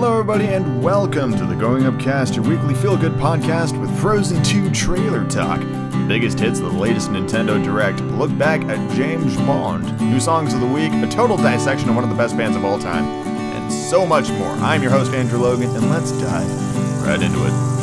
Hello, everybody, and welcome to the Going Up Cast, your weekly feel good podcast with Frozen 2 trailer talk. The biggest hits of the latest Nintendo Direct, look back at James Bond, new songs of the week, a total dissection of one of the best bands of all time, and so much more. I'm your host, Andrew Logan, and let's dive right into it.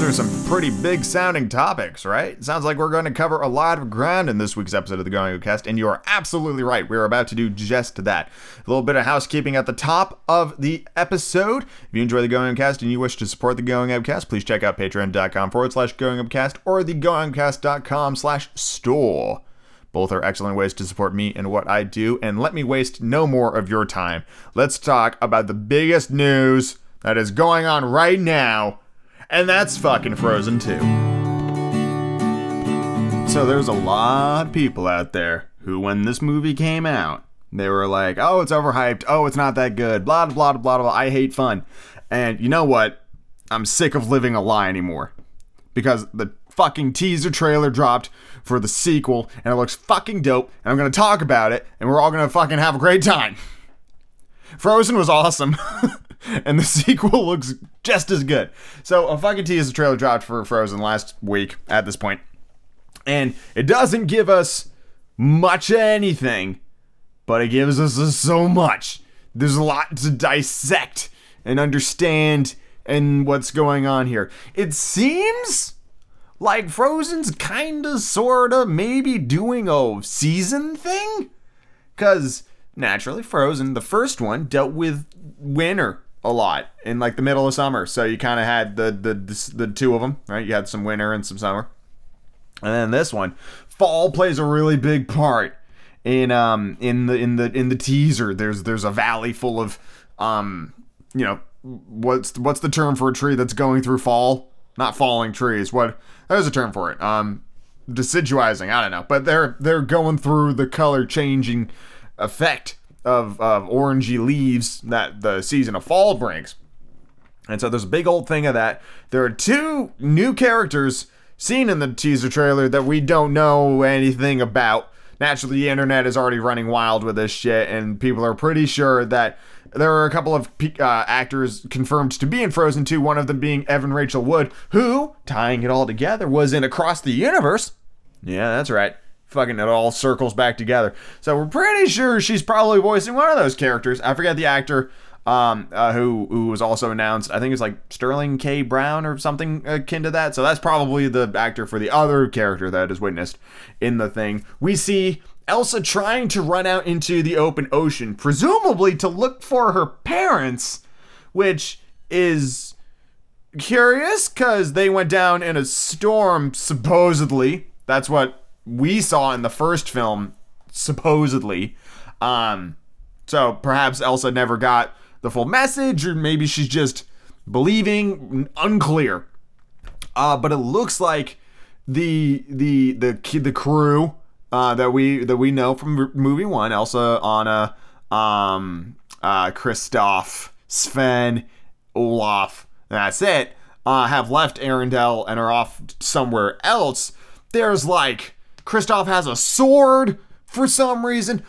Those are some pretty big sounding topics, right? Sounds like we're going to cover a lot of ground in this week's episode of the Going Cast, and you are absolutely right. We're about to do just that. A little bit of housekeeping at the top of the episode. If you enjoy the Going Cast and you wish to support the Going Upcast, please check out patreon.com forward slash Going Upcast or the goingupcast.com slash store. Both are excellent ways to support me and what I do, and let me waste no more of your time. Let's talk about the biggest news that is going on right now and that's fucking Frozen too. So there's a lot of people out there who, when this movie came out, they were like, oh, it's overhyped. Oh, it's not that good. Blah, blah, blah, blah, blah. I hate fun. And you know what? I'm sick of living a lie anymore. Because the fucking teaser trailer dropped for the sequel, and it looks fucking dope, and I'm gonna talk about it, and we're all gonna fucking have a great time. Frozen was awesome. and the sequel looks just as good. So a fucking teaser trailer dropped for Frozen last week at this point, and it doesn't give us much anything, but it gives us so much. There's a lot to dissect and understand and what's going on here. It seems like Frozen's kinda, sorta, maybe doing a season thing? Because naturally, Frozen, the first one, dealt with winter a lot in like the middle of summer. So you kind of had the, the the the two of them, right? You had some winter and some summer, and then this one, fall plays a really big part in um in the in the in the teaser. There's there's a valley full of um you know what's what's the term for a tree that's going through fall? Not falling trees. What there's a term for it. Um deciduizing. I don't know, but they're they're going through the color changing effect of, of orangey leaves that the season of fall brings. And so there's a big old thing of that. There are two new characters seen in the teaser trailer that we don't know anything about. Naturally, the internet is already running wild with this shit, and people are pretty sure that there are a couple of uh, actors confirmed to be in Frozen 2, one of them being Evan Rachel Wood, who, tying it all together, was in Across the Universe. Yeah, that's right fucking it all circles back together. So we're pretty sure she's probably voicing one of those characters. I forget the actor um, uh, who who was also announced. I think it's like Sterling K. Brown or something akin to that. So that's probably the actor for the other character that is witnessed in the thing. We see Elsa trying to run out into the open ocean, presumably to look for her parents, which is curious because they went down in a storm, supposedly. That's what we saw in the first film, supposedly. Um, so perhaps Elsa never got the full message, or maybe she's just believing. Unclear. Uh, but it looks like the the the the crew uh, that we that we know from movie one, Elsa, Anna, um, uh, Kristoff, Sven, Olaf. That's it. Uh, have left Arendelle and are off somewhere else. There's like Kristoff has a sword for some reason.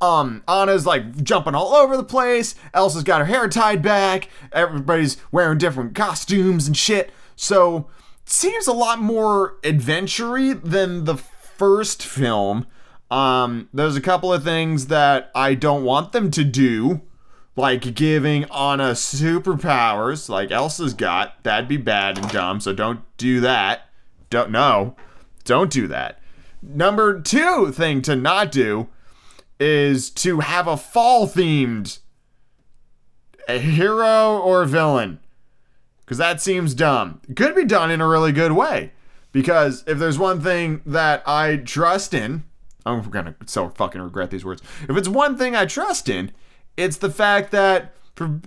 Um, Anna's like jumping all over the place. Elsa's got her hair tied back. Everybody's wearing different costumes and shit. So seems a lot more adventure than the first film. Um, there's a couple of things that I don't want them to do, like giving Anna superpowers, like Elsa's got. That'd be bad and dumb. So don't do that. Don't no, don't do that. Number two thing to not do is to have a fall themed a hero or villain. Because that seems dumb. It could be done in a really good way. Because if there's one thing that I trust in, I'm gonna so fucking regret these words. If it's one thing I trust in, it's the fact that, for,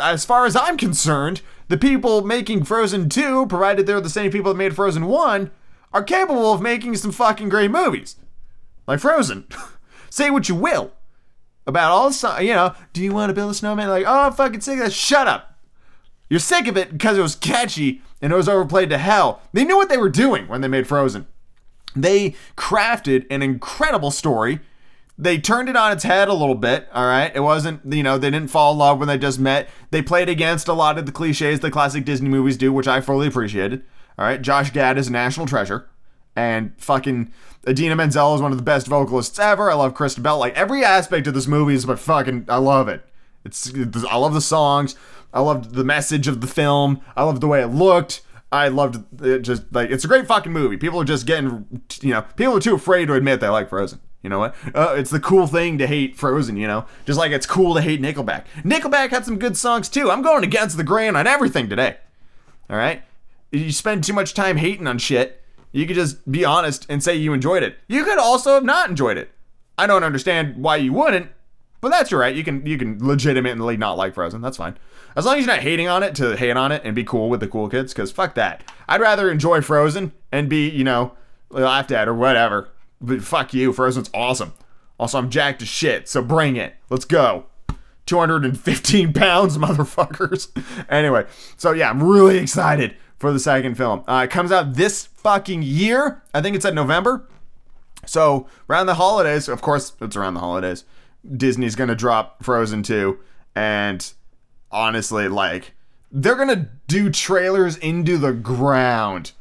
as far as I'm concerned, the people making Frozen 2, provided they're the same people that made Frozen 1, are capable of making some fucking great movies. Like Frozen. Say what you will about all the you know, do you want to build a snowman? Like, oh, I'm fucking sick of that. Shut up. You're sick of it because it was catchy and it was overplayed to hell. They knew what they were doing when they made Frozen. They crafted an incredible story they turned it on its head a little bit, all right? It wasn't, you know, they didn't fall in love when they just met. They played against a lot of the cliches the classic Disney movies do, which I fully appreciated. All right, Josh Gad is a national treasure. And fucking Idina Menzel is one of the best vocalists ever. I love Kristen Bell. Like every aspect of this movie is but fucking I love it. It's I love the songs. I loved the message of the film. I loved the way it looked. I loved it just like it's a great fucking movie. People are just getting you know, people are too afraid to admit they like Frozen. You know what? Uh, it's the cool thing to hate Frozen, you know? Just like it's cool to hate Nickelback. Nickelback had some good songs too. I'm going against the grain on everything today. All right? You spend too much time hating on shit. You could just be honest and say you enjoyed it. You could also have not enjoyed it. I don't understand why you wouldn't, but that's all right. You can you can legitimately not like Frozen. That's fine. As long as you're not hating on it to hate on it and be cool with the cool kids, because fuck that. I'd rather enjoy Frozen and be, you know, laughed at or whatever but fuck you, Frozen's awesome. Also, I'm jacked as shit, so bring it. Let's go. 215 pounds, motherfuckers. anyway, so yeah, I'm really excited for the second film. Uh, it comes out this fucking year. I think it's at November. So around the holidays, of course, it's around the holidays. Disney's gonna drop Frozen 2, and honestly, like they're gonna do trailers into the ground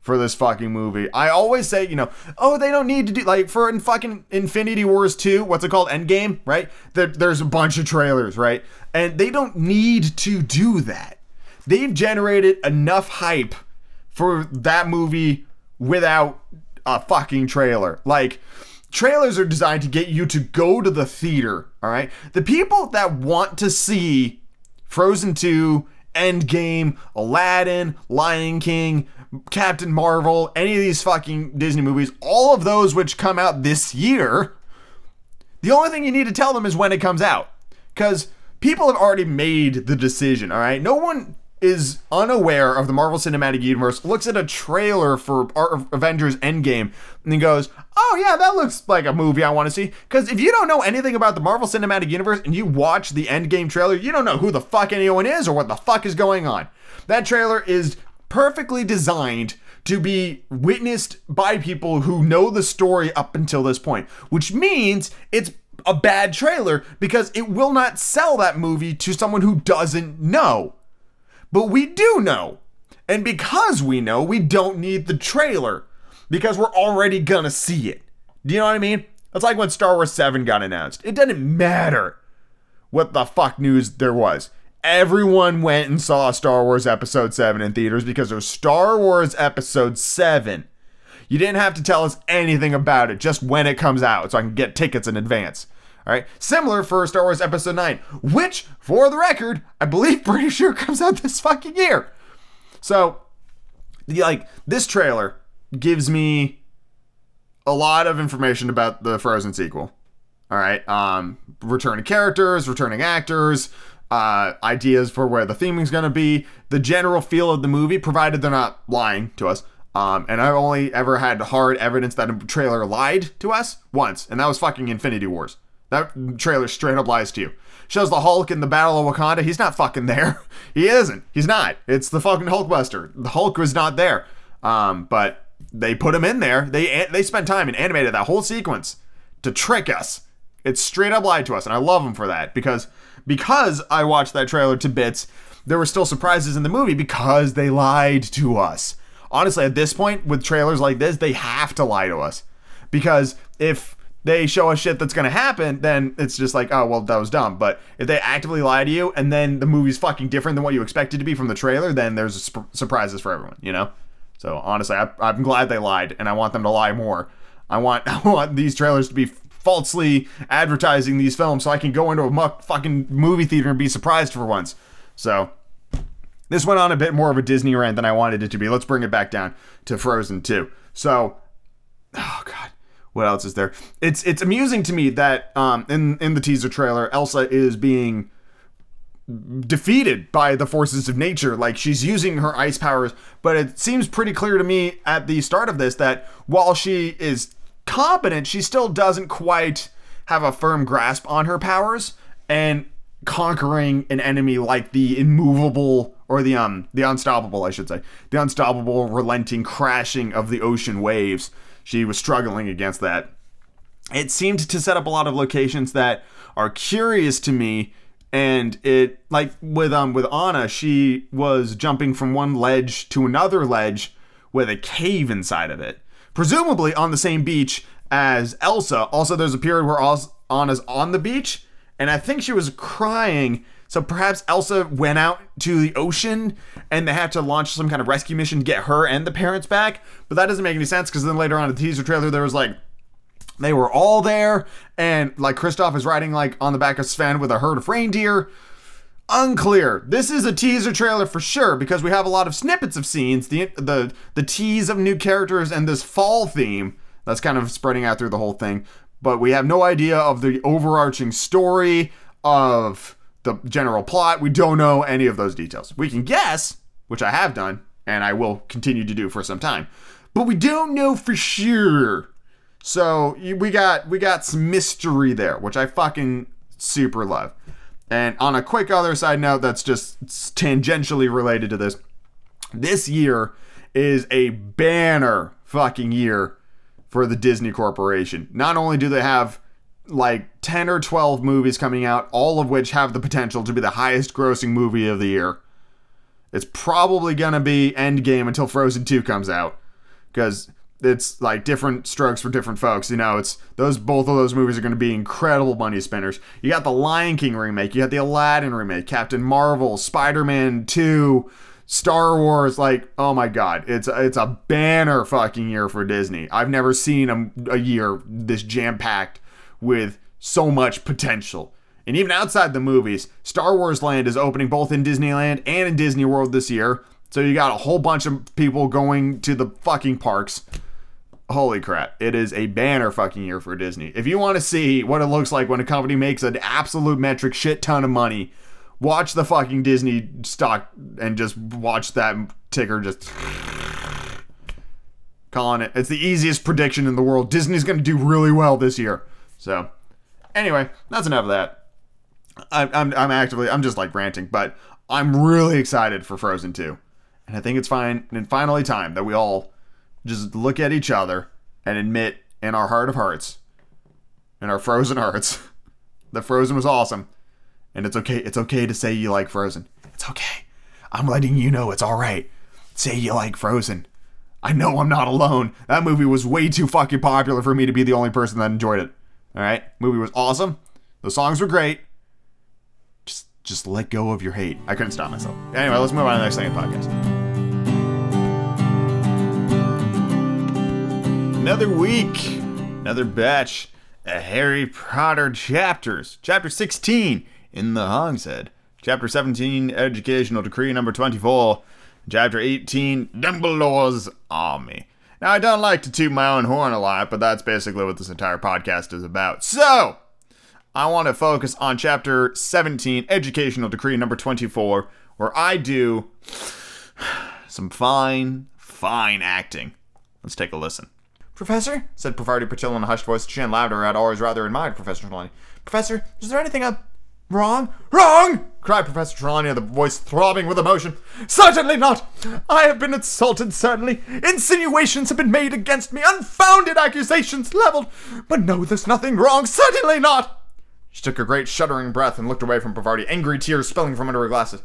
for this fucking movie. I always say, you know, oh, they don't need to do like for in fucking Infinity Wars 2, what's it called? Endgame, right? There, there's a bunch of trailers, right? And they don't need to do that. They've generated enough hype for that movie without a fucking trailer. Like trailers are designed to get you to go to the theater, all right? The people that want to see Frozen 2, Endgame, Aladdin, Lion King, Captain Marvel, any of these fucking Disney movies, all of those which come out this year, the only thing you need to tell them is when it comes out. Because people have already made the decision, all right? No one is unaware of the Marvel Cinematic Universe, looks at a trailer for Avengers Endgame, and goes, Oh, yeah, that looks like a movie I want to see. Because if you don't know anything about the Marvel Cinematic Universe and you watch the Endgame trailer, you don't know who the fuck anyone is or what the fuck is going on. That trailer is perfectly designed to be witnessed by people who know the story up until this point, which means it's a bad trailer because it will not sell that movie to someone who doesn't know. But we do know. And because we know, we don't need the trailer because we're already gonna see it. Do you know what I mean? It's like when Star Wars 7 got announced. It didn't matter what the fuck news there was everyone went and saw Star Wars Episode 7 in theaters because it was Star Wars Episode 7. You didn't have to tell us anything about it, just when it comes out, so I can get tickets in advance. All right. Similar for Star Wars Episode 9, which, for the record, I believe pretty sure comes out this fucking year. So, like, this trailer gives me a lot of information about the Frozen sequel. All right. Um, returning characters, returning actors, uh, ideas for where the theming is going to be, the general feel of the movie, provided they're not lying to us. Um, and I've only ever had hard evidence that a trailer lied to us once, and that was fucking Infinity Wars. That trailer straight up lies to you. Shows the Hulk in the Battle of Wakanda. He's not fucking there. he isn't. He's not. It's the fucking Hulkbuster. The Hulk was not there. Um, but they put him in there. They they spent time and animated that whole sequence to trick us. It's straight up lied to us, and I love them for that because because I watched that trailer to bits, there were still surprises in the movie because they lied to us. Honestly, at this point, with trailers like this, they have to lie to us. Because if they show us shit that's gonna happen, then it's just like, oh, well, that was dumb. But if they actively lie to you and then the movie's fucking different than what you expected to be from the trailer, then there's sp- surprises for everyone, you know? So honestly, I, I'm glad they lied and I want them to lie more. I want, I want these trailers to be falsely advertising these films so I can go into a muck fucking movie theater and be surprised for once. So this went on a bit more of a Disney rant than I wanted it to be. Let's bring it back down to Frozen 2. So, oh god, what else is there? It's it's amusing to me that um, in in the teaser trailer, Elsa is being defeated by the forces of nature. Like she's using her ice powers, but it seems pretty clear to me at the start of this that while she is competent, she still doesn't quite have a firm grasp on her powers and conquering an enemy like the immovable or the um the unstoppable I should say the unstoppable relenting crashing of the ocean waves she was struggling against that. It seemed to set up a lot of locations that are curious to me and it like with um with Anna she was jumping from one ledge to another ledge with a cave inside of it. Presumably on the same beach as Elsa. Also there's a period where Anna's on the beach and I think she was crying so perhaps Elsa went out to the ocean and they had to launch some kind of rescue mission to get her and the parents back. But that doesn't make any sense because then later on in the teaser trailer, there was like, they were all there and like Kristoff is riding like on the back of Sven with a herd of reindeer. Unclear. This is a teaser trailer for sure because we have a lot of snippets of scenes, the the the tease of new characters and this fall theme that's kind of spreading out through the whole thing. But we have no idea of the overarching story of the general plot. We don't know any of those details. We can guess, which I have done, and I will continue to do for some time, but we don't know for sure. So we got we got some mystery there, which I fucking super love. And on a quick other side note, that's just tangentially related to this. This year is a banner fucking year for the Disney Corporation. Not only do they have like 10 or 12 movies coming out, all of which have the potential to be the highest grossing movie of the year. It's probably going to be Endgame until Frozen 2 comes out because it's like different strokes for different folks. You know, it's those both of those movies are going to be incredible money spinners. You got the Lion King remake, you got the Aladdin remake, Captain Marvel, Spider-Man 2, Star Wars, like, oh my god, it's it's a banner fucking year for Disney. I've never seen a, a year this jam packed with so much potential. And even outside the movies, Star Wars Land is opening both in Disneyland and in Disney World this year. So you got a whole bunch of people going to the fucking parks. Holy crap. It is a banner fucking year for Disney. If you want to see what it looks like when a company makes an absolute metric shit ton of money, watch the fucking Disney stock and just watch that ticker just calling it. It's the easiest prediction in the world. Disney's going to do really well this year. So, anyway, that's enough of that. I, I'm, I'm actively, I'm just like ranting, but I'm really excited for Frozen 2. And I think it's fine and finally time that we all just look at each other and admit in our heart of hearts, in our frozen hearts, that Frozen was awesome. And it's okay, it's okay to say you like Frozen. It's okay. I'm letting you know it's alright. Say you like Frozen. I know I'm not alone. That movie was way too fucking popular for me to be the only person that enjoyed it. All right, movie was awesome. The songs were great. Just, just let go of your hate. I couldn't stop myself. Anyway, let's move on to the next thing in the podcast. Another week, another batch of Harry Potter chapters. Chapter 16 in the Hog's Head. Chapter 17, Educational Decree number 24. Chapter 18, Dumbledore's Army. Now, I don't like to toot my own horn a lot, but that's basically what this entire podcast is about. So, I want to focus on chapter 17, Educational Decree number 24, where I do some fine, fine acting. Let's take a listen. Professor, said Parvati Patil in a hushed voice Shan Lavender had always rather admired Professor Trelawney. Professor, is there anything up Wrong? Wrong! cried Professor Trelawney, the voice throbbing with emotion. Certainly not! I have been insulted, certainly. Insinuations have been made against me, unfounded accusations leveled. But no, there's nothing wrong, certainly not! She took a great shuddering breath and looked away from Parvati, angry tears spilling from under her glasses.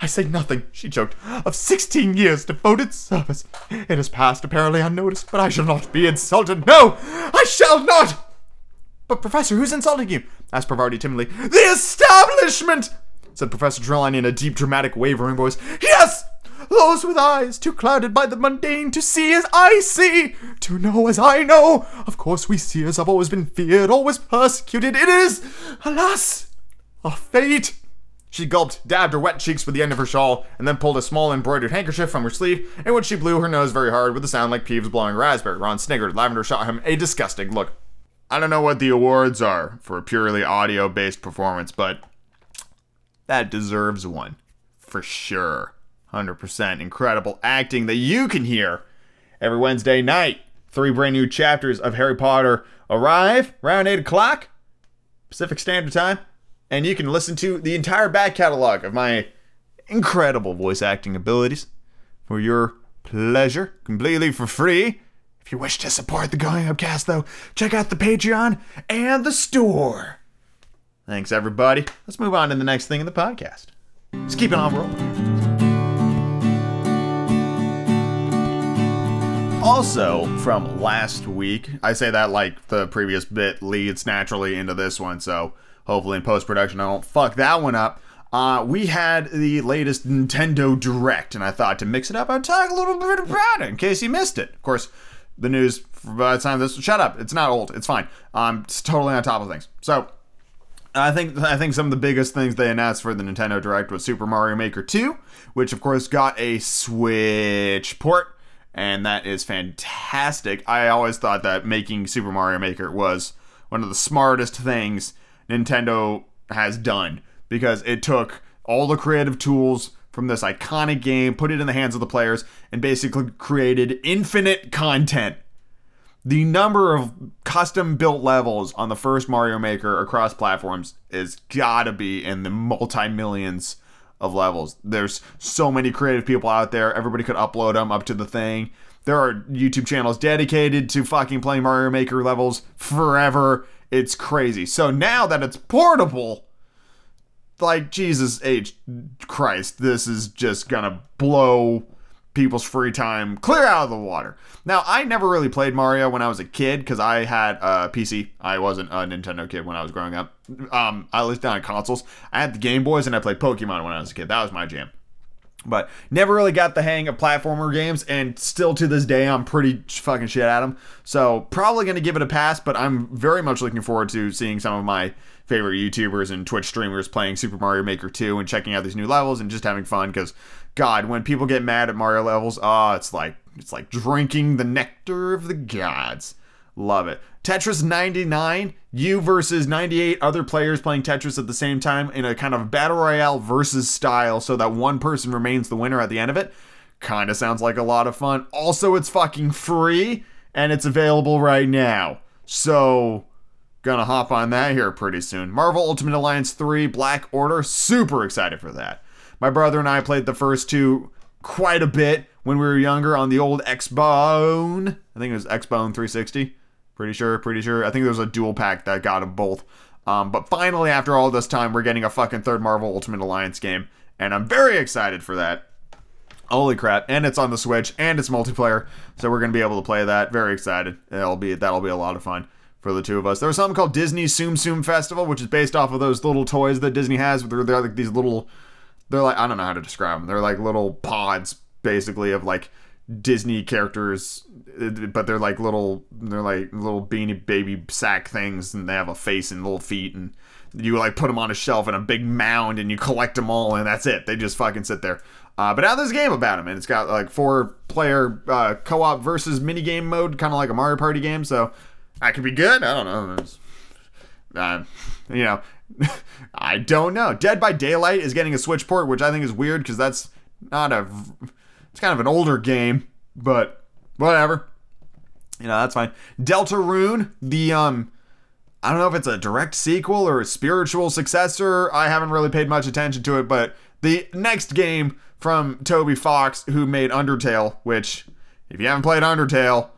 I say nothing, she choked, of sixteen years' devoted service. It has passed apparently unnoticed, but I shall not be insulted. No, I shall not! But, Professor, who's insulting you? asked Parvati timidly. The establishment! said Professor Trelawney in a deep, dramatic, wavering voice. Yes! Those with eyes too clouded by the mundane to see as I see, to know as I know. Of course, we seers have always been feared, always persecuted. It is, alas, a fate. She gulped, dabbed her wet cheeks with the end of her shawl, and then pulled a small embroidered handkerchief from her sleeve, in which she blew her nose very hard with a sound like Peeves blowing raspberry. Ron sniggered. Lavender shot him a disgusting look. I don't know what the awards are for a purely audio based performance, but that deserves one for sure. 100% incredible acting that you can hear every Wednesday night. Three brand new chapters of Harry Potter arrive around 8 o'clock Pacific Standard Time, and you can listen to the entire back catalog of my incredible voice acting abilities for your pleasure, completely for free If you wish to support the Going Upcast, though, check out the Patreon and the store. Thanks, everybody. Let's move on to the next thing in the podcast. Let's keep it on rolling. Also, from last week, I say that like the previous bit leads naturally into this one, so hopefully in post production I don't fuck that one up. Uh, we had the latest Nintendo Direct, and I thought to mix it up, I'd talk a little bit about it in case you missed it. Of course, the news by the time this shut up, it's not old, it's fine. Um, I'm totally on top of things. So I think I think some of the biggest things they announced for the Nintendo Direct was Super Mario Maker 2, which of course got a Switch port and that is fantastic. I always thought that making Super Mario Maker was one of the smartest things Nintendo has done because it took all the creative tools from this iconic game, put it in the hands of the players, and basically created infinite content. The number of custom built levels on the first Mario Maker across platforms is gotta be in the multi millions of levels. There's so many creative people out there. Everybody could upload them up to the thing. There are YouTube channels dedicated to fucking playing Mario Maker levels forever. It's crazy. So now that it's portable, like Jesus H Christ, this is just gonna blow people's free time clear out of the water. Now, I never really played Mario when I was a kid because I had a PC. I wasn't a Nintendo kid when I was growing up. Um, I lived on consoles. I had the Game Boys and I played Pokemon when I was a kid. That was my jam. But never really got the hang of platformer games, and still to this day, I'm pretty fucking shit at them. So probably gonna give it a pass, but I'm very much looking forward to seeing some of my favorite YouTubers and Twitch streamers playing Super Mario Maker 2 and checking out these new levels and just having fun. Because God, when people get mad at Mario levels, oh, it's like it's like drinking the nectar of the gods. Love it. Tetris 99, you versus 98 other players playing Tetris at the same time in a kind of battle royale versus style so that one person remains the winner at the end of it. Kind of sounds like a lot of fun. Also, it's fucking free and it's available right now. So, gonna hop on that here pretty soon. Marvel Ultimate Alliance 3 Black Order, super excited for that. My brother and I played the first two quite a bit when we were younger on the old Xbone. I think it was Xbone 360. Pretty sure, pretty sure. I think there was a dual pack that got them both. Um, but finally, after all this time, we're getting a fucking third Marvel Ultimate Alliance game, and I'm very excited for that. Holy crap! And it's on the Switch, and it's multiplayer, so we're gonna be able to play that. Very excited. That'll be that'll be a lot of fun for the two of us. There was something called Disney Tsum Tsum Festival, which is based off of those little toys that Disney has. They're, they're like these little, they're like I don't know how to describe them. They're like little pods, basically, of like Disney characters, but they're like little, they're like little beanie baby sack things, and they have a face and little feet, and you like put them on a shelf in a big mound, and you collect them all, and that's it. They just fucking sit there. Uh, but now there's a game about them, and it's got like four player uh, co op versus mini game mode, kind of like a Mario Party game. So that could be good. I don't know. Uh, you know, I don't know. Dead by Daylight is getting a Switch port, which I think is weird because that's not a it's kind of an older game, but whatever. You know, that's fine. Deltarune, the um I don't know if it's a direct sequel or a spiritual successor. I haven't really paid much attention to it, but the next game from Toby Fox, who made Undertale, which, if you haven't played Undertale,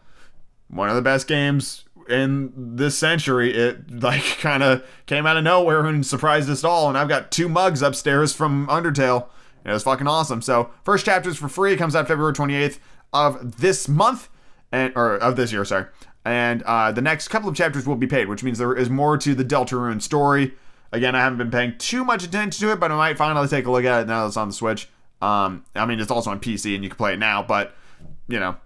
one of the best games in this century. It like kind of came out of nowhere and surprised us all. And I've got two mugs upstairs from Undertale it was fucking awesome. So first chapter is for free. It comes out February 28th of this month, and or of this year, sorry. And uh, the next couple of chapters will be paid, which means there is more to the Deltarune story. Again, I haven't been paying too much attention to it, but I might finally take a look at it now that it's on the Switch. Um, I mean, it's also on PC and you can play it now, but you know,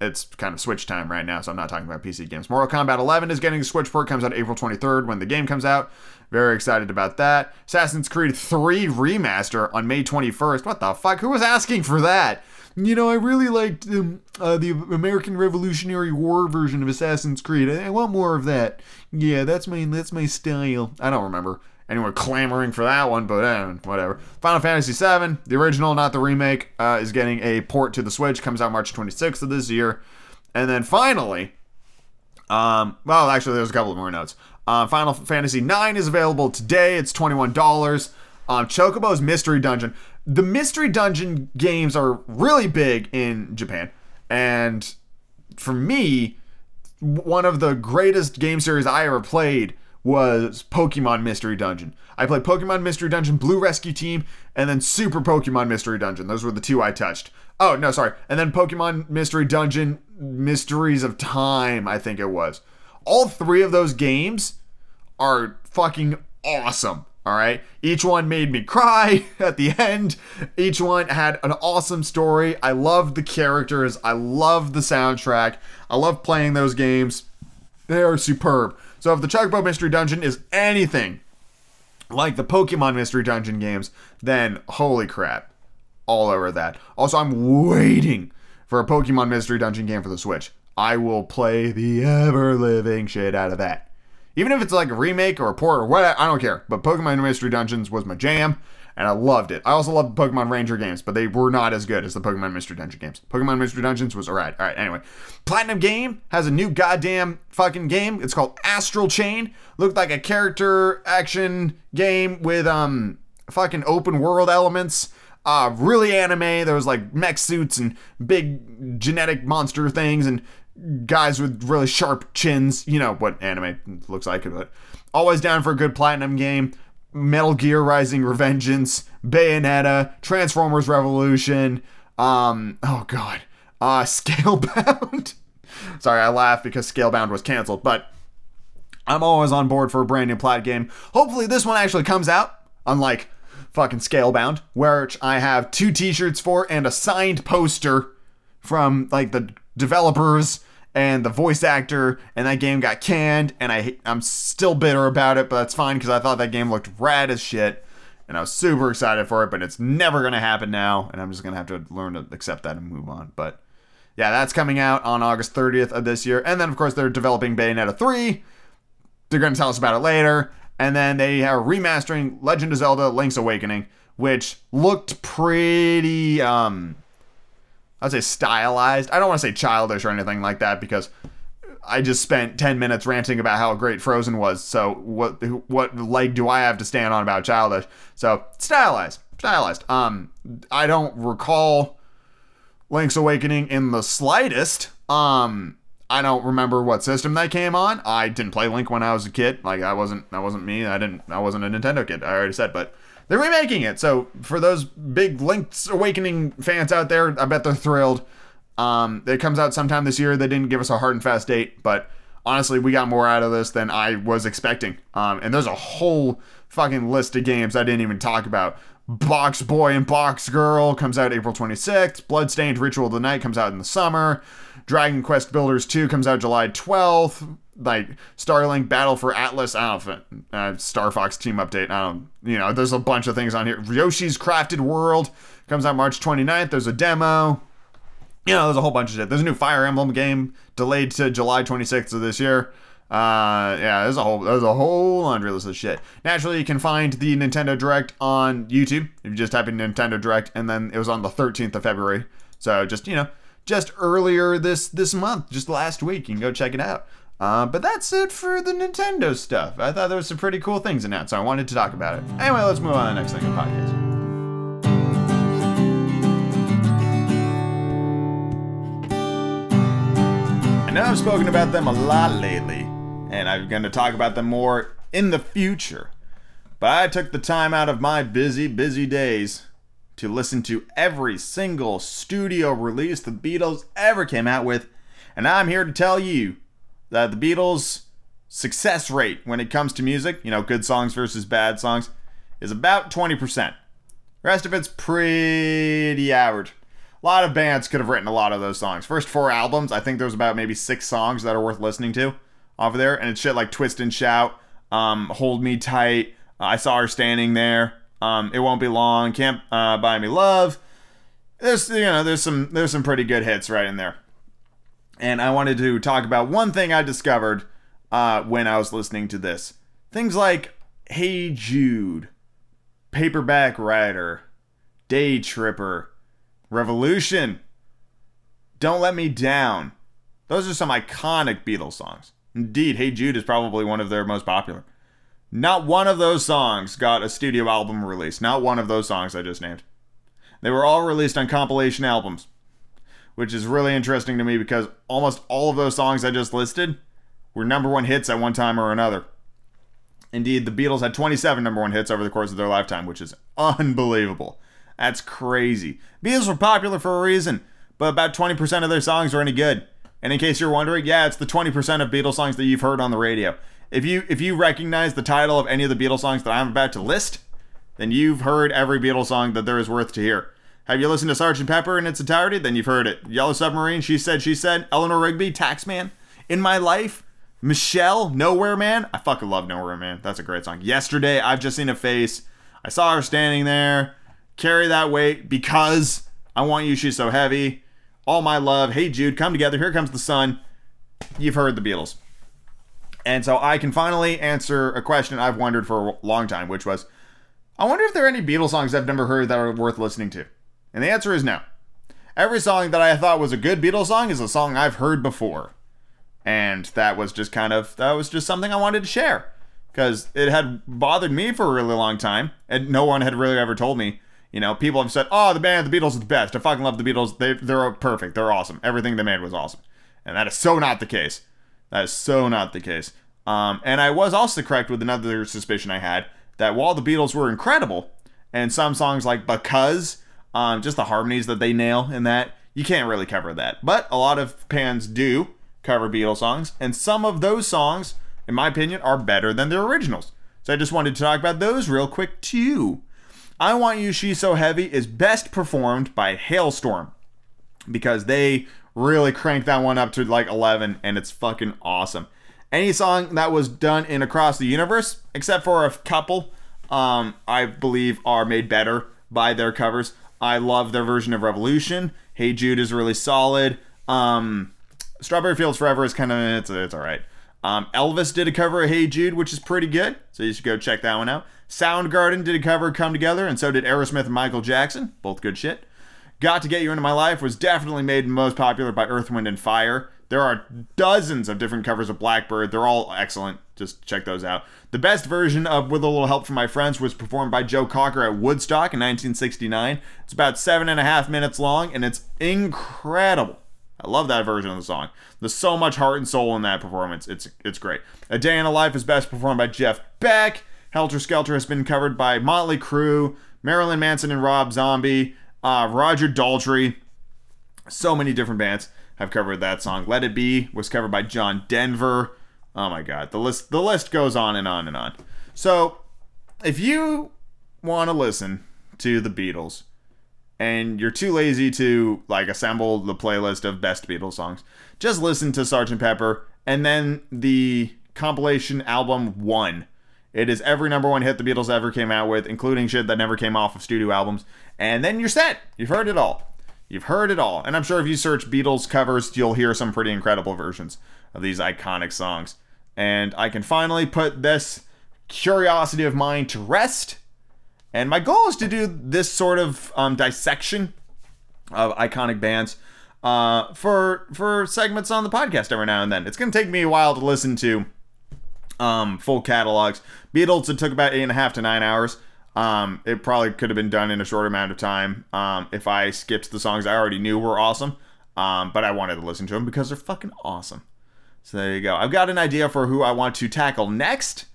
it's kind of Switch time right now, so I'm not talking about PC games. Mortal Kombat 11 is getting a Switch port, comes out April 23rd when the game comes out. Very excited about that. Assassin's Creed 3 remaster on May 21st. What the fuck? Who was asking for that? You know, I really liked um, uh, the American Revolutionary War version of Assassin's Creed. I, I want more of that. Yeah, that's my that's my style. I don't remember anyone clamoring for that one, but eh, whatever. Final Fantasy VII, the original, not the remake, uh, is getting a port to the Switch. Comes out March 26th of this year. And then finally, um, well, actually, there's a couple more notes. Uh, Final Fantasy IX is available today. It's $21. Um, Chocobo's Mystery Dungeon. The Mystery Dungeon games are really big in Japan. And for me, one of the greatest game series I ever played was Pokemon Mystery Dungeon. I played Pokemon Mystery Dungeon, Blue Rescue Team, and then Super Pokemon Mystery Dungeon. Those were the two I touched. Oh, no, sorry. And then Pokemon Mystery Dungeon, Mysteries of Time, I think it was. All three of those games are fucking awesome. All right. Each one made me cry at the end. Each one had an awesome story. I loved the characters. I loved the soundtrack. I love playing those games. They are superb. So if the Chocobo Mystery Dungeon is anything like the Pokemon Mystery Dungeon games, then holy crap. All over that. Also, I'm waiting for a Pokemon Mystery Dungeon game for the Switch. I will play the ever living shit out of that. Even if it's like a remake or a port or what, I don't care. But Pokemon Mystery Dungeons was my jam, and I loved it. I also loved Pokemon Ranger games, but they were not as good as the Pokemon Mystery Dungeon games. Pokemon Mystery Dungeons was alright. Alright, anyway. Platinum Game has a new goddamn fucking game. It's called Astral Chain. Looked like a character action game with um fucking open world elements. Uh, really anime. There was like mech suits and big genetic monster things and guys with really sharp chins. You know what anime looks like, but always down for a good platinum game. Metal Gear Rising Revengeance, Bayonetta, Transformers Revolution. Um, oh god, uh, Scalebound. Sorry, I laugh because Scalebound was canceled, but I'm always on board for a brand new plat game. Hopefully, this one actually comes out, unlike fucking Scalebound, which I have two T-shirts for and a signed poster from like the developers and the voice actor, and that game got canned, and I I'm still bitter about it, but that's fine because I thought that game looked rad as shit, and I was super excited for it, but it's never gonna happen now, and I'm just gonna have to learn to accept that and move on. But yeah, that's coming out on August 30th of this year, and then of course they're developing Bayonetta 3. They're gonna tell us about it later, and then they are remastering Legend of Zelda: Link's Awakening, which looked pretty um I'd say stylized. I don't want to say childish or anything like that because I just spent 10 minutes ranting about how great Frozen was. So what what leg do I have to stand on about childish? So stylized, stylized. Um, I don't recall Link's Awakening in the slightest. Um, I don't remember what system that came on. I didn't play Link when I was a kid. Like I wasn't that wasn't me. I didn't I wasn't a Nintendo kid. I already said, but they're remaking it. So for those big Link's Awakening fans out there, I bet they're thrilled. Um, it comes out sometime this year. They didn't give us a hard and fast date, but honestly, we got more out of this than I was expecting. Um, and there's a whole fucking list of games I didn't even talk about. Box Boy and Box Girl comes out April 26th. Bloodstained Ritual of the Night comes out in the summer. Dragon Quest Builders 2 comes out July 12th like Starlink Battle for Atlas. I don't know uh, Star Fox team update. I don't, you know, there's a bunch of things on here. Yoshi's Crafted World comes out March 29th. There's a demo. You know, there's a whole bunch of shit. There's a new Fire Emblem game delayed to July 26th of this year. Uh, yeah, there's a whole there's a whole laundry list of shit. Naturally, you can find the Nintendo Direct on YouTube if you just type in Nintendo Direct, and then it was on the 13th of February. So just you know, just earlier this this month, just last week, you can go check it out. Uh, but that's it for the Nintendo stuff. I thought there was some pretty cool things announced, so I wanted to talk about it. Anyway, let's move on to the next thing in the podcast. I know I've spoken about them a lot lately, and I'm going to talk about them more in the future. But I took the time out of my busy, busy days to listen to every single studio release the Beatles ever came out with, and I'm here to tell you that the Beatles' success rate when it comes to music, you know, good songs versus bad songs, is about 20%. Rest of it's pretty average. A lot of bands could have written a lot of those songs. First four albums, I think there's about maybe six songs that are worth listening to off of there, and it's shit like Twist and Shout, um, Hold Me Tight, uh, I Saw Her Standing There, um, It Won't Be Long, Can't uh, Buy Me Love. There's you know there's some there's some pretty good hits right in there and I wanted to talk about one thing I discovered uh, when I was listening to this. Things like Hey Jude, Paperback Writer, Day Tripper, Revolution, Don't Let Me Down. Those are some iconic Beatles songs. Indeed, Hey Jude is probably one of their most popular. Not one of those songs got a studio album release. Not one of those songs I just named. They were all released on compilation albums which is really interesting to me because almost all of those songs I just listed were number one hits at one time or another. Indeed, the Beatles had 27 number one hits over the course of their lifetime, which is unbelievable. That's crazy. Beatles were popular for a reason, but about 20% of their songs are any good. And in case you're wondering, yeah, it's the 20% of Beatles songs that you've heard on the radio. If you if you recognize the title of any of the Beatles songs that I'm about to list, then you've heard every Beatles song that there is worth to hear. Have you listened to Sgt. Pepper in its entirety? Then you've heard it. Yellow Submarine, She Said, She Said, Eleanor Rigby, Taxman, In My Life, Michelle, Nowhere Man. I fucking love Nowhere Man. That's a great song. Yesterday, I've just seen a face. I saw her standing there. Carry that weight because I want you. She's so heavy. All my love. Hey Jude, come together. Here comes the sun. You've heard the Beatles. And so I can finally answer a question I've wondered for a long time, which was I wonder if there are any Beatles songs I've never heard that are worth listening to. And the answer is no. Every song that I thought was a good Beatles song is a song I've heard before. And that was just kind of that was just something I wanted to share because it had bothered me for a really long time and no one had really ever told me you know, people have said, "Oh, the band, the Beatles is the best. I fucking love the Beatles. They they're perfect. They're awesome. Everything they made was awesome." And that is so not the case. That is so not the case. Um, and I was also correct with another suspicion I had that while the Beatles were incredible, and some songs like "Because," um, just the harmonies that they nail in that, you can't really cover that. But a lot of fans do cover Beatles songs, and some of those songs, in my opinion, are better than their originals. So I just wanted to talk about those real quick too. I Want You She's So Heavy is best performed by Halestorm because they really cranked that one up to like 11 and it's fucking awesome. Any song that was done in Across the Universe, except for a couple, um, I believe are made better by their covers. I love their version of Revolution. Hey Jude is really solid. Um, Strawberry Fields Forever is kind of it's it's all right. Um, Elvis did a cover of Hey Jude, which is pretty good, so you should go check that one out. Soundgarden did a cover of Come Together, and so did Aerosmith and Michael Jackson, both good shit. Got to Get You Into My Life was definitely made most popular by Earth, Wind, and Fire. There are dozens of different covers of Blackbird. They're all excellent. Just check those out. The best version of With a Little Help from My Friends was performed by Joe Cocker at Woodstock in 1969. It's about seven and a half minutes long, and it's incredible. I love that version of the song. There's so much heart and soul in that performance. It's it's great. A Day in a Life is best performed by Jeff Beck. Helter Skelter has been covered by Motley Crue, Marilyn Manson and Rob Zombie, uh, Roger Daltrey. So many different bands have covered that song. Let It Be was covered by John Denver. Oh my god, the list the list goes on and on and on. So, if you want to listen to the Beatles and you're too lazy to like assemble the playlist of best Beatles songs, just listen to Sgt. Pepper and then the compilation album 1. It is every number one hit the Beatles ever came out with, including shit that never came off of studio albums. And then you're set. You've heard it all. You've heard it all. And I'm sure if you search Beatles covers, you'll hear some pretty incredible versions of these iconic songs. And I can finally put this curiosity of mine to rest. And my goal is to do this sort of um, dissection of iconic bands uh, for for segments on the podcast every now and then. It's going to take me a while to listen to um, full catalogs. Beatles, it took about eight and a half to nine hours. Um, it probably could have been done in a short amount of time um, if I skipped the songs I already knew were awesome. Um, but I wanted to listen to them because they're fucking awesome. So there you go. I've got an idea for who I want to tackle next,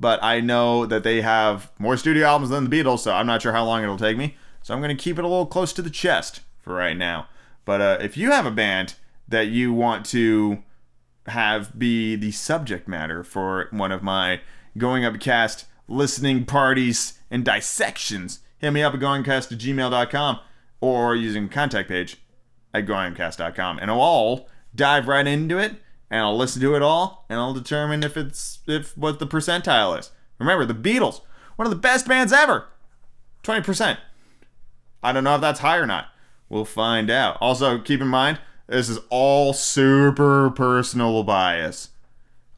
but I know that they have more studio albums than the Beatles, so I'm not sure how long it'll take me. So I'm going to keep it a little close to the chest for right now. But uh, if you have a band that you want to have be the subject matter for one of my going upcast listening parties and dissections, hit me up at goingcast at gmail.com or using contact page at goingcast.com. And I'll all dive right into it and I'll listen to it all and I'll determine if it's if what the percentile is. Remember, the Beatles, one of the best bands ever. 20%. I don't know if that's high or not. We'll find out. Also, keep in mind, this is all super personal bias.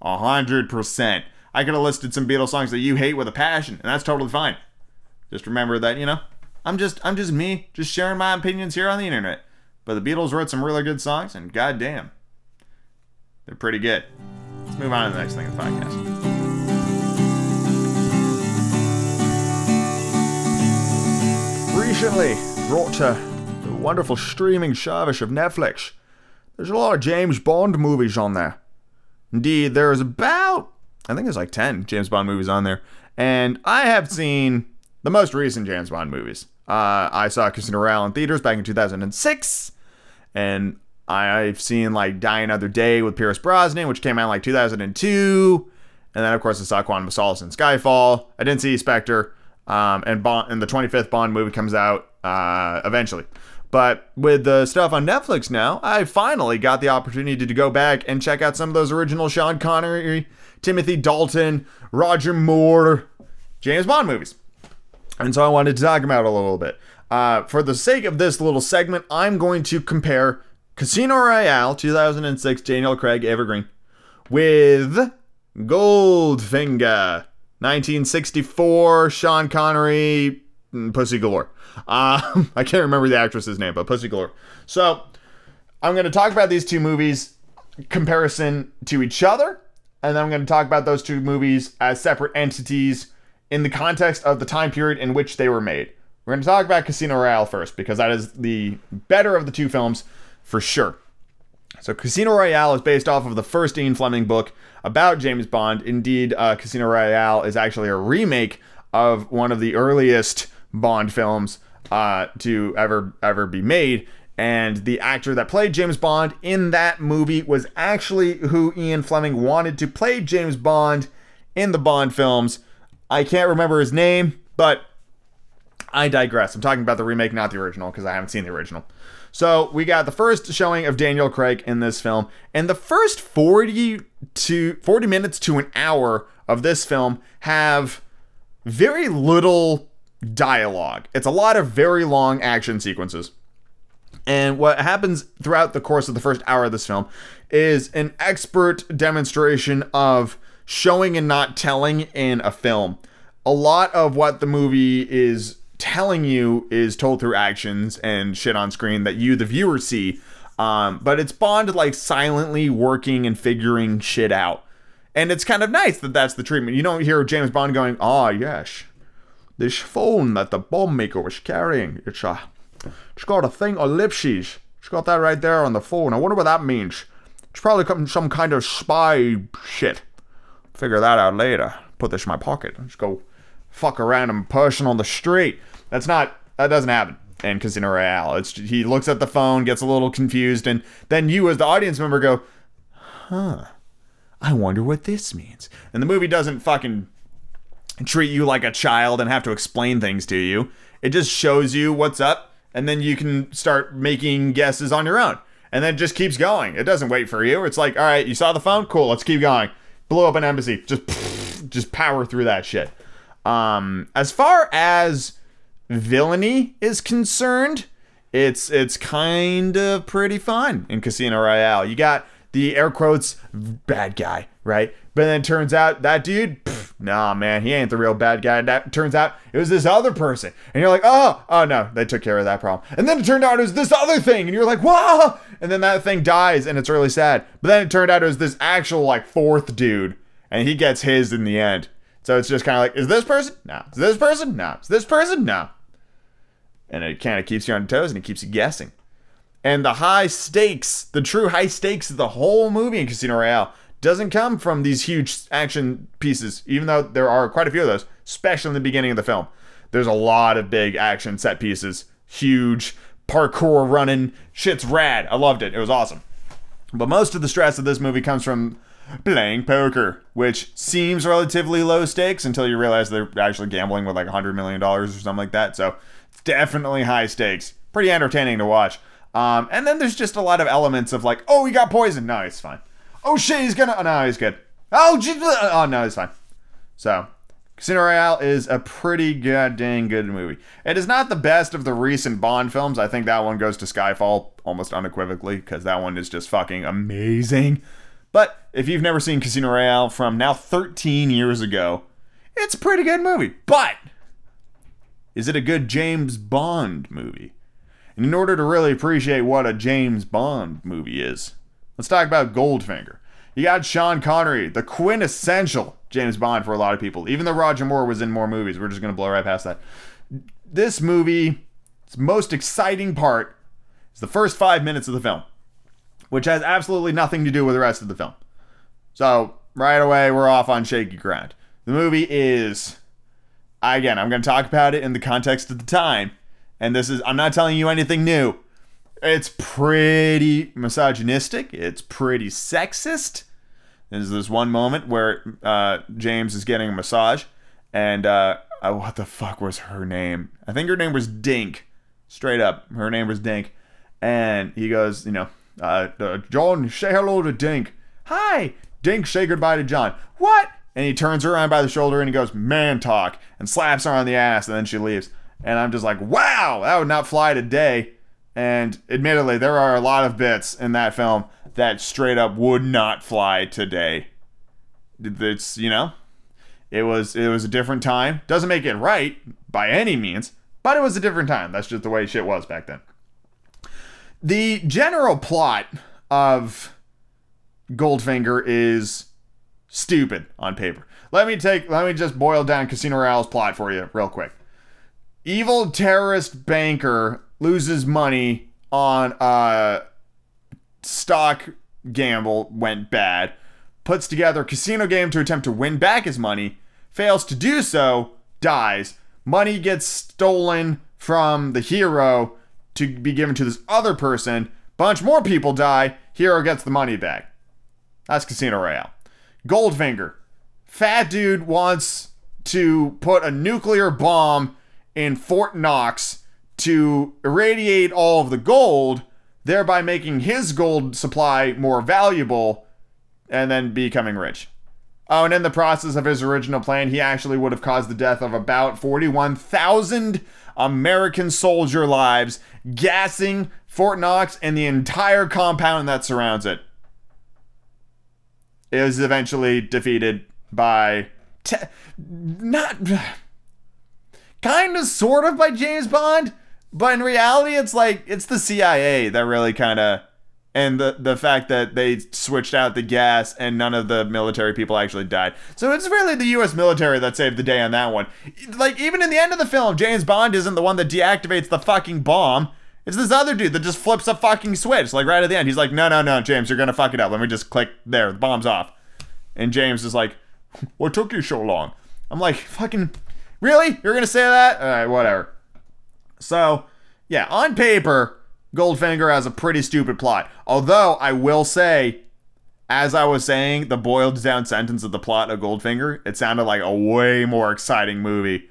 A hundred percent. I could have listed some Beatles songs that you hate with a passion, and that's totally fine. Just remember that, you know, I'm just I'm just me, just sharing my opinions here on the internet. But the Beatles wrote some really good songs, and goddamn, they're pretty good. Let's move on to the next thing in the podcast. Recently brought to the wonderful streaming service of Netflix. There's a lot of James Bond movies on there. Indeed, there's about, I think there's like 10 James Bond movies on there. And I have seen the most recent James Bond movies. Uh, I saw Casino Royale in theaters back in 2006. And I've seen like Die Another Day with Pierce Brosnan, which came out in like 2002. And then, of course, I saw Quantum of Solace and Skyfall. I didn't see Spectre. Um, and, and the 25th Bond movie comes out uh, eventually. But with the stuff on Netflix now, I finally got the opportunity to go back and check out some of those original Sean Connery, Timothy Dalton, Roger Moore, James Bond movies. And so I wanted to talk about it a little bit. Uh, for the sake of this little segment, I'm going to compare Casino Royale 2006 Daniel Craig Eva Green with Goldfinger 1964 Sean Connery Pussy Galore. Uh, I can't remember the actress's name, but Pussy Galore. So I'm going to talk about these two movies comparison to each other, and then I'm going to talk about those two movies as separate entities in the context of the time period in which they were made. We're going to talk about Casino Royale first because that is the better of the two films for sure. So, Casino Royale is based off of the first Ian Fleming book about James Bond. Indeed, uh, Casino Royale is actually a remake of one of the earliest Bond films uh, to ever ever be made. And the actor that played James Bond in that movie was actually who Ian Fleming wanted to play James Bond in the Bond films. I can't remember his name, but I digress. I'm talking about the remake, not the original, because I haven't seen the original. So we got the first showing of Daniel Craig in this film, and the first 40 to 40 minutes to an hour of this film have very little dialogue. It's a lot of very long action sequences. And what happens throughout the course of the first hour of this film is an expert demonstration of showing and not telling in a film. A lot of what the movie is telling you is told through actions and shit on screen that you, the viewer, see. Um, but it's Bond like silently working and figuring shit out. And it's kind of nice that that's the treatment. You don't hear James Bond going, "Ah, oh, yes, this phone that the bomb maker was carrying. It's a, it's got a thing of ellipses. It's got that right there on the phone. I wonder what that means. It's probably some kind of spy shit. Figure that out later. Put this in my pocket. Just go fuck a random person on the street. That's not. That doesn't happen in Casino Royale. It's he looks at the phone, gets a little confused, and then you, as the audience member, go, "Huh." I wonder what this means. And the movie doesn't fucking treat you like a child and have to explain things to you. It just shows you what's up, and then you can start making guesses on your own. And then it just keeps going. It doesn't wait for you. It's like, all right, you saw the phone? Cool, let's keep going. Blow up an embassy. Just just power through that shit. Um, as far as villainy is concerned, it's it's kind of pretty fun in Casino Royale. You got the air quotes bad guy, right? But then it turns out that dude, pff, nah, man, he ain't the real bad guy. That turns out it was this other person, and you're like, oh, oh no, they took care of that problem. And then it turned out it was this other thing, and you're like, whoa! And then that thing dies, and it's really sad. But then it turned out it was this actual like fourth dude, and he gets his in the end. So it's just kind of like, is this person? No. Is this person? No. Is this person? No. And it kind of keeps you on toes and it keeps you guessing. And the high stakes, the true high stakes of the whole movie in Casino Royale doesn't come from these huge action pieces, even though there are quite a few of those, especially in the beginning of the film. There's a lot of big action set pieces, huge parkour running. Shit's rad. I loved it. It was awesome. But most of the stress of this movie comes from playing poker, which seems relatively low stakes until you realize they're actually gambling with like $100 million or something like that. So it's definitely high stakes. Pretty entertaining to watch. Um, and then there's just a lot of elements of like, oh, he got poisoned. No, he's fine. Oh shit, he's gonna. Oh, no, he's good. Oh, oh no, he's fine. So, Casino Royale is a pretty goddamn good movie. It is not the best of the recent Bond films. I think that one goes to Skyfall almost unequivocally because that one is just fucking amazing. But if you've never seen Casino Royale from now 13 years ago, it's a pretty good movie. But is it a good James Bond movie? And in order to really appreciate what a James Bond movie is, let's talk about Goldfinger. You got Sean Connery, the quintessential James Bond for a lot of people. Even though Roger Moore was in more movies, we're just going to blow right past that. This movie, its most exciting part is the first five minutes of the film, which has absolutely nothing to do with the rest of the film. So right away, we're off on shaky ground. The movie is, again, I'm going to talk about it in the context of the time. And this is, I'm not telling you anything new. It's pretty misogynistic. It's pretty sexist. There's this one moment where uh, James is getting a massage, and uh, uh, what the fuck was her name? I think her name was Dink. Straight up, her name was Dink. And he goes, you know, uh, John, say hello to Dink. Hi. Dink, say goodbye to John. What? And he turns her around by the shoulder and he goes, man talk, and slaps her on the ass, and then she leaves. And I'm just like, wow, that would not fly today. And admittedly, there are a lot of bits in that film that straight up would not fly today. It's, you know, it was it was a different time. Doesn't make it right by any means, but it was a different time. That's just the way shit was back then. The general plot of Goldfinger is stupid on paper. Let me take let me just boil down Casino Royale's plot for you real quick. Evil terrorist banker loses money on a stock gamble went bad, puts together a casino game to attempt to win back his money, fails to do so, dies. Money gets stolen from the hero to be given to this other person. Bunch more people die. Hero gets the money back. That's Casino Royale. Goldfinger. Fat dude wants to put a nuclear bomb in Fort Knox to irradiate all of the gold, thereby making his gold supply more valuable and then becoming rich. Oh, and in the process of his original plan, he actually would have caused the death of about 41,000 American soldier lives, gassing Fort Knox and the entire compound that surrounds it. It was eventually defeated by. Te- not. Kind of, sort of by James Bond, but in reality, it's like it's the CIA that really kind of and the the fact that they switched out the gas and none of the military people actually died. So it's really the U.S. military that saved the day on that one. Like even in the end of the film, James Bond isn't the one that deactivates the fucking bomb. It's this other dude that just flips a fucking switch. Like right at the end, he's like, "No, no, no, James, you're gonna fuck it up. Let me just click there. The bomb's off." And James is like, "What took you so long?" I'm like, "Fucking, really? You're gonna say that? All right, whatever." So yeah, on paper Goldfinger has a pretty stupid plot. Although I will say, as I was saying, the boiled down sentence of the plot of Goldfinger, it sounded like a way more exciting movie.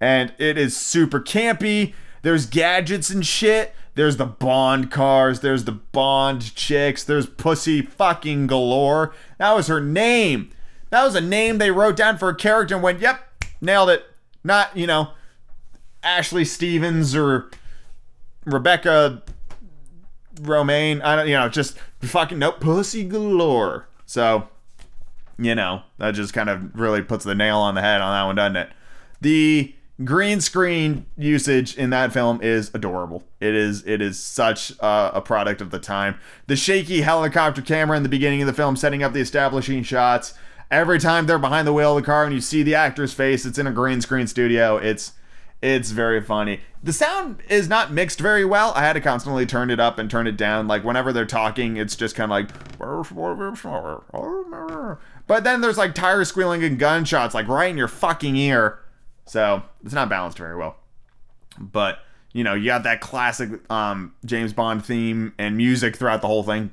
And it is super campy. There's gadgets and shit. There's the Bond cars. There's the Bond chicks. There's pussy fucking galore. That was her name. That was a name they wrote down for a character and went, yep, nailed it. Not, you know, Ashley Stevens or Rebecca Romijn. I don't, you know, just fucking nope, pussy galore. So, you know, that just kind of really puts the nail on the head on that one, doesn't it? The green screen usage in that film is adorable. It is it is such a, a product of the time. The shaky helicopter camera in the beginning of the film, setting up the establishing shots. Every time they're behind the wheel of the car and you see the actor's face, it's in a green screen studio. It's it's very funny. The sound is not mixed very well. I had to constantly turn it up and turn it down. Like whenever they're talking, it's just kind of like. But then there's like tire squealing and gunshots like right in your fucking ear. So it's not balanced very well. But you know, you got that classic um, James Bond theme and music throughout the whole thing.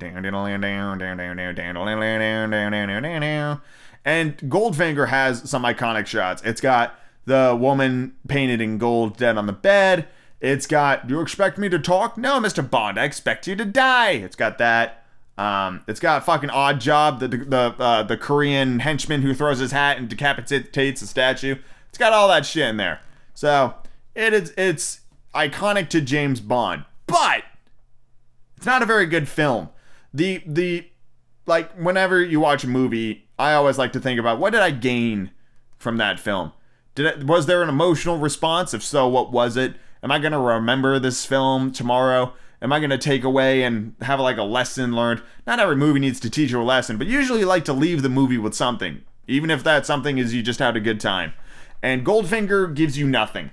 And Goldfinger has some iconic shots. It's got the woman painted in gold dead on the bed. It's got, do you expect me to talk? No, Mr. Bond, I expect you to die. It's got that. Um, it's got fucking Oddjob, the the uh, the Korean henchman who throws his hat and decapitates a statue. It's got all that shit in there. So it is it's iconic to James Bond, but it's not a very good film. The the like whenever you watch a movie, I always like to think about what did I gain from that film. Did was there an emotional response? If so, what was it? Am I gonna remember this film tomorrow? Am I gonna take away and have like a lesson learned? Not every movie needs to teach you a lesson, but usually you like to leave the movie with something, even if that something is you just had a good time. And Goldfinger gives you nothing.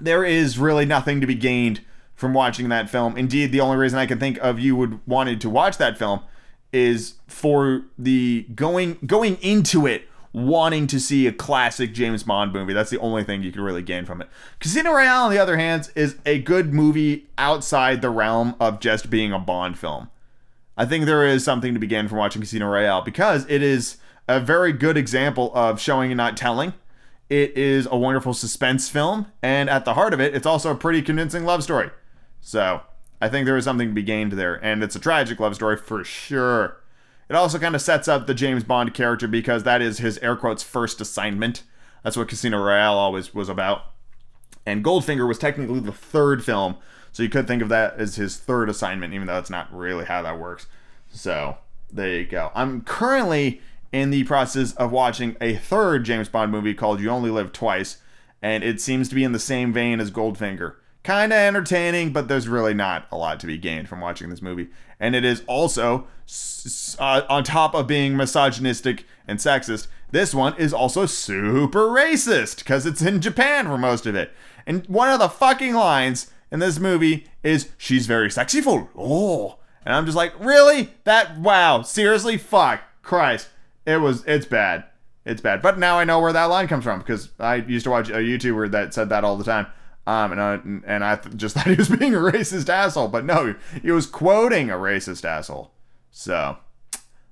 There is really nothing to be gained from watching that film. Indeed, the only reason I can think of you would wanted to watch that film is for the going going into it wanting to see a classic James Bond movie. That's the only thing you can really gain from it. Casino Royale, on the other hand, is a good movie outside the realm of just being a Bond film. I think there is something to be gained from watching Casino Royale because it is a very good example of showing and not telling. It is a wonderful suspense film, and at the heart of it, it's also a pretty convincing love story. So, I think there is something to be gained there, and it's a tragic love story for sure. It also kind of sets up the James Bond character because that is his air quotes first assignment. That's what Casino Royale always was about. And Goldfinger was technically the third film, so you could think of that as his third assignment, even though that's not really how that works. So there you go. I'm currently in the process of watching a third James Bond movie called You Only Live Twice, and it seems to be in the same vein as Goldfinger kind of entertaining, but there's really not a lot to be gained from watching this movie. And it is also, uh, on top of being misogynistic and sexist, this one is also super racist because it's in Japan for most of it. And one of the fucking lines in this movie is, She's very sexyful. Oh. And I'm just like, really? That, wow, seriously? Fuck. Christ. It was, it's bad. It's bad. But now I know where that line comes from because I used to watch a YouTuber that said that all the time. Um, and I, and I just thought he was being a racist asshole, but no, he was quoting a racist asshole. So,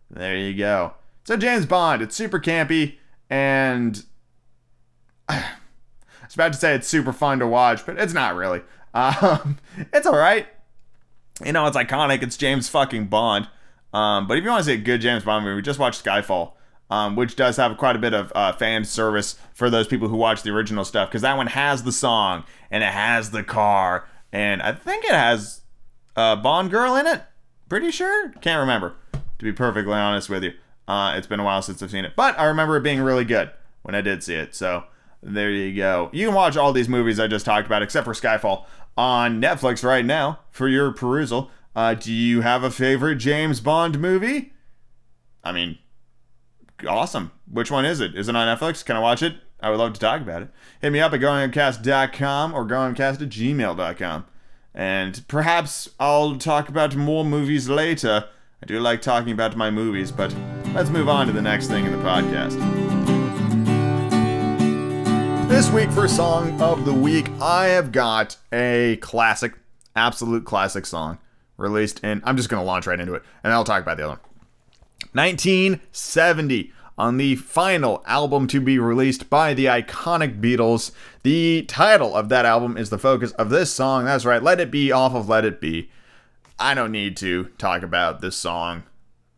there you go. So James Bond, it's super campy, and I was about to say it's super fun to watch, but it's not really. Um, it's all right. You know, it's iconic. It's James fucking Bond. Um, but if you want to see a good James Bond movie, just watch Skyfall um, which does have quite a bit of uh, fan service for those people who watch the original stuff because that one has the song and it has the car and I think it has a Bond girl in it. Pretty sure, can't remember. To be perfectly honest with you, uh, it's been a while since I've seen it, but I remember it being really good when I did see it. So there you go. You can watch all these movies I just talked about, except for Skyfall, on Netflix right now for your perusal. Uh, do you have a favorite James Bond movie? I mean, awesome. Which one is it? Is it on Netflix? Can I watch it? I would love to talk about it. Hit me up at growingcast.com or growingcast at gmail.com. And perhaps I'll talk about more movies later. I do like talking about my movies, but let's move on to the next thing in the podcast. This week for Song of the Week, I have got a classic, absolute classic song released in. I'm just going to launch right into it, and I'll talk about the other one. 1970 on the final album to be released by the iconic Beatles. The title of that album is the focus of this song. That's right, Let It Be off of Let It Be. I don't need to talk about this song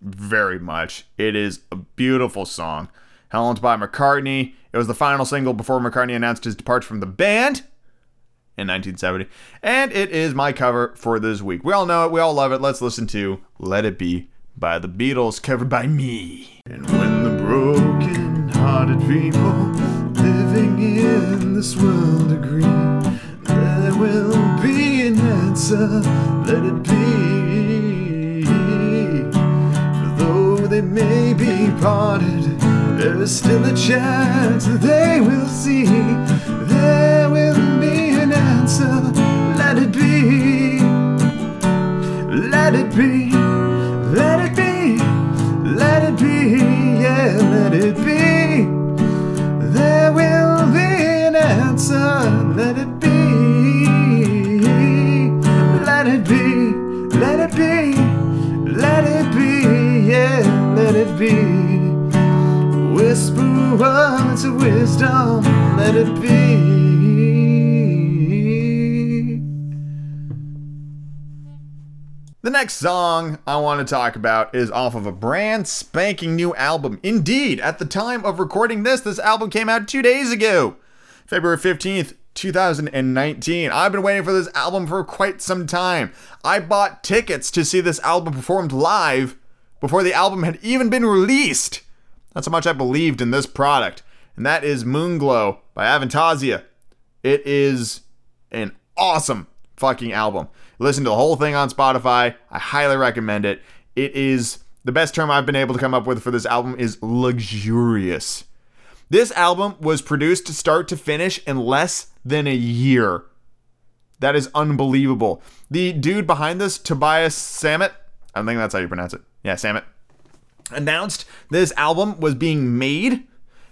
very much. It is a beautiful song. Helmed by McCartney. It was the final single before McCartney announced his departure from the band in 1970. And it is my cover for this week. We all know it, we all love it. Let's listen to Let It Be by the Beatles, covered by me. And when the broken hearted people living in this world agree, there will be an answer, let it be. For though they may be parted, there is still a chance that they will see. There will be an answer, let it be. Let it be. Let it be. There will be an answer, let it be. Let it be, let it be, let it be, yeah, let it be. Whisper words of wisdom, let it be. The next song I want to talk about is off of a brand spanking new album. Indeed, at the time of recording this, this album came out two days ago, February 15th, 2019. I've been waiting for this album for quite some time. I bought tickets to see this album performed live before the album had even been released. That's how much I believed in this product. And that is Moonglow by Avantasia. It is an awesome fucking album. Listen to the whole thing on Spotify. I highly recommend it. It is the best term I've been able to come up with for this album is luxurious. This album was produced to start to finish in less than a year. That is unbelievable. The dude behind this, Tobias Sammet, I think that's how you pronounce it. Yeah, Sammet, announced this album was being made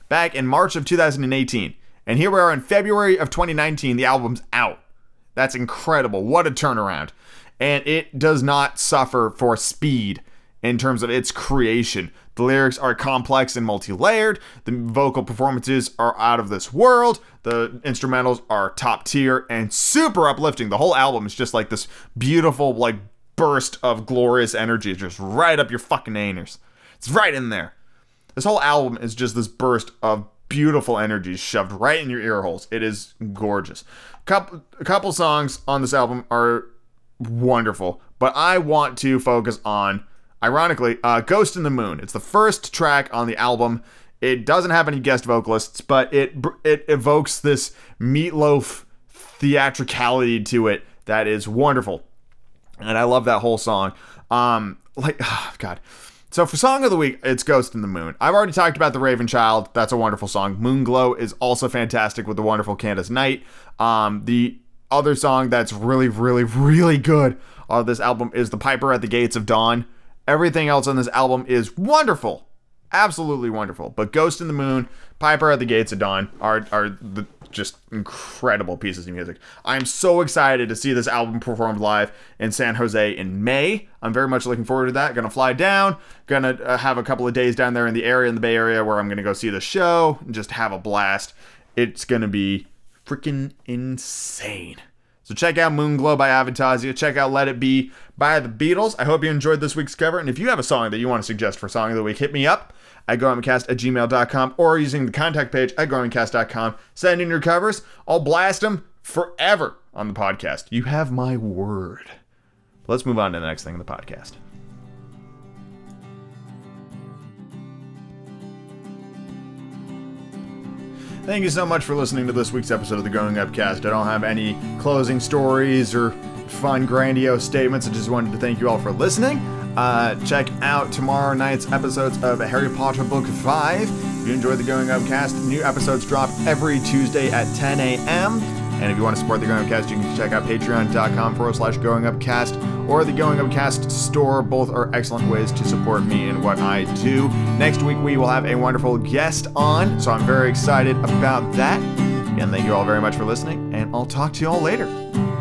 back in March of 2018. And here we are in February of 2019. The album's out. That's incredible. What a turnaround. And it does not suffer for speed in terms of its creation. The lyrics are complex and multi layered. The vocal performances are out of this world. The instrumentals are top tier and super uplifting. The whole album is just like this beautiful, like, burst of glorious energy, just right up your fucking anus. It's right in there. This whole album is just this burst of beautiful energy shoved right in your ear holes. It is gorgeous. Couple, a couple songs on this album are wonderful, but I want to focus on, ironically, uh, Ghost in the Moon. It's the first track on the album. It doesn't have any guest vocalists, but it it evokes this meatloaf theatricality to it that is wonderful, and I love that whole song. Um, like, oh, God. So for song of the week, it's Ghost in the Moon. I've already talked about The Raven Child. That's a wonderful song. Moonglow is also fantastic with the wonderful Candice Night. Um, the other song that's really, really, really good on this album is The Piper at the Gates of Dawn. Everything else on this album is wonderful. Absolutely wonderful. But Ghost in the Moon, Piper at the Gates of Dawn are, are the just incredible pieces of music. I'm so excited to see this album performed live in San Jose in May. I'm very much looking forward to that. Gonna fly down, gonna uh, have a couple of days down there in the area, in the Bay Area, where I'm gonna go see the show and just have a blast. It's gonna be freaking insane. So check out Moonglow by Avantasia. Check out Let It Be by the Beatles. I hope you enjoyed this week's cover. And if you have a song that you want to suggest for Song of the Week, hit me up at growingcast at gmail.com or using the contact page at growingcast.com. Send in your covers. I'll blast them forever on the podcast. You have my word. Let's move on to the next thing in the podcast. Thank you so much for listening to this week's episode of the Growing Up Cast. I don't have any closing stories or fun, grandiose statements. I just wanted to thank you all for listening. Uh, check out tomorrow night's episodes of Harry Potter Book 5. If you enjoyed the Growing Up Cast, new episodes drop every Tuesday at 10 a.m. And if you want to support the Growing Up Cast, you can check out patreon.com forward slash Growing Up Cast or the Growing Up Cast store. Both are excellent ways to support me and what I do. Next week, we will have a wonderful guest on, so I'm very excited about that. And thank you all very much for listening, and I'll talk to you all later.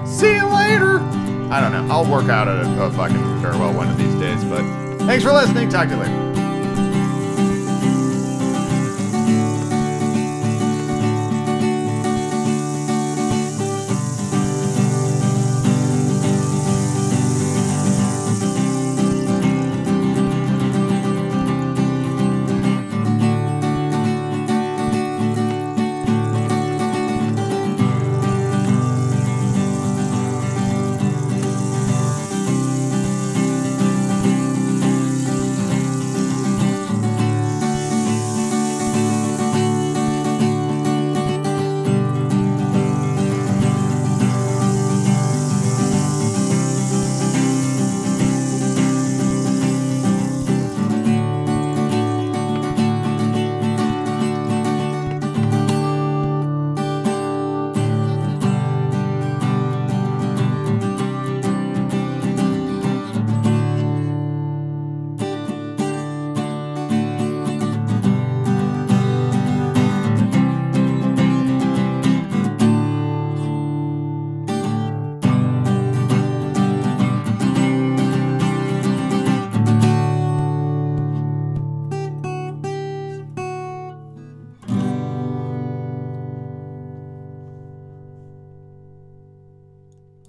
See you later! I don't know. I'll work out a, a fucking farewell one of these days, but thanks for listening. Talk to you later.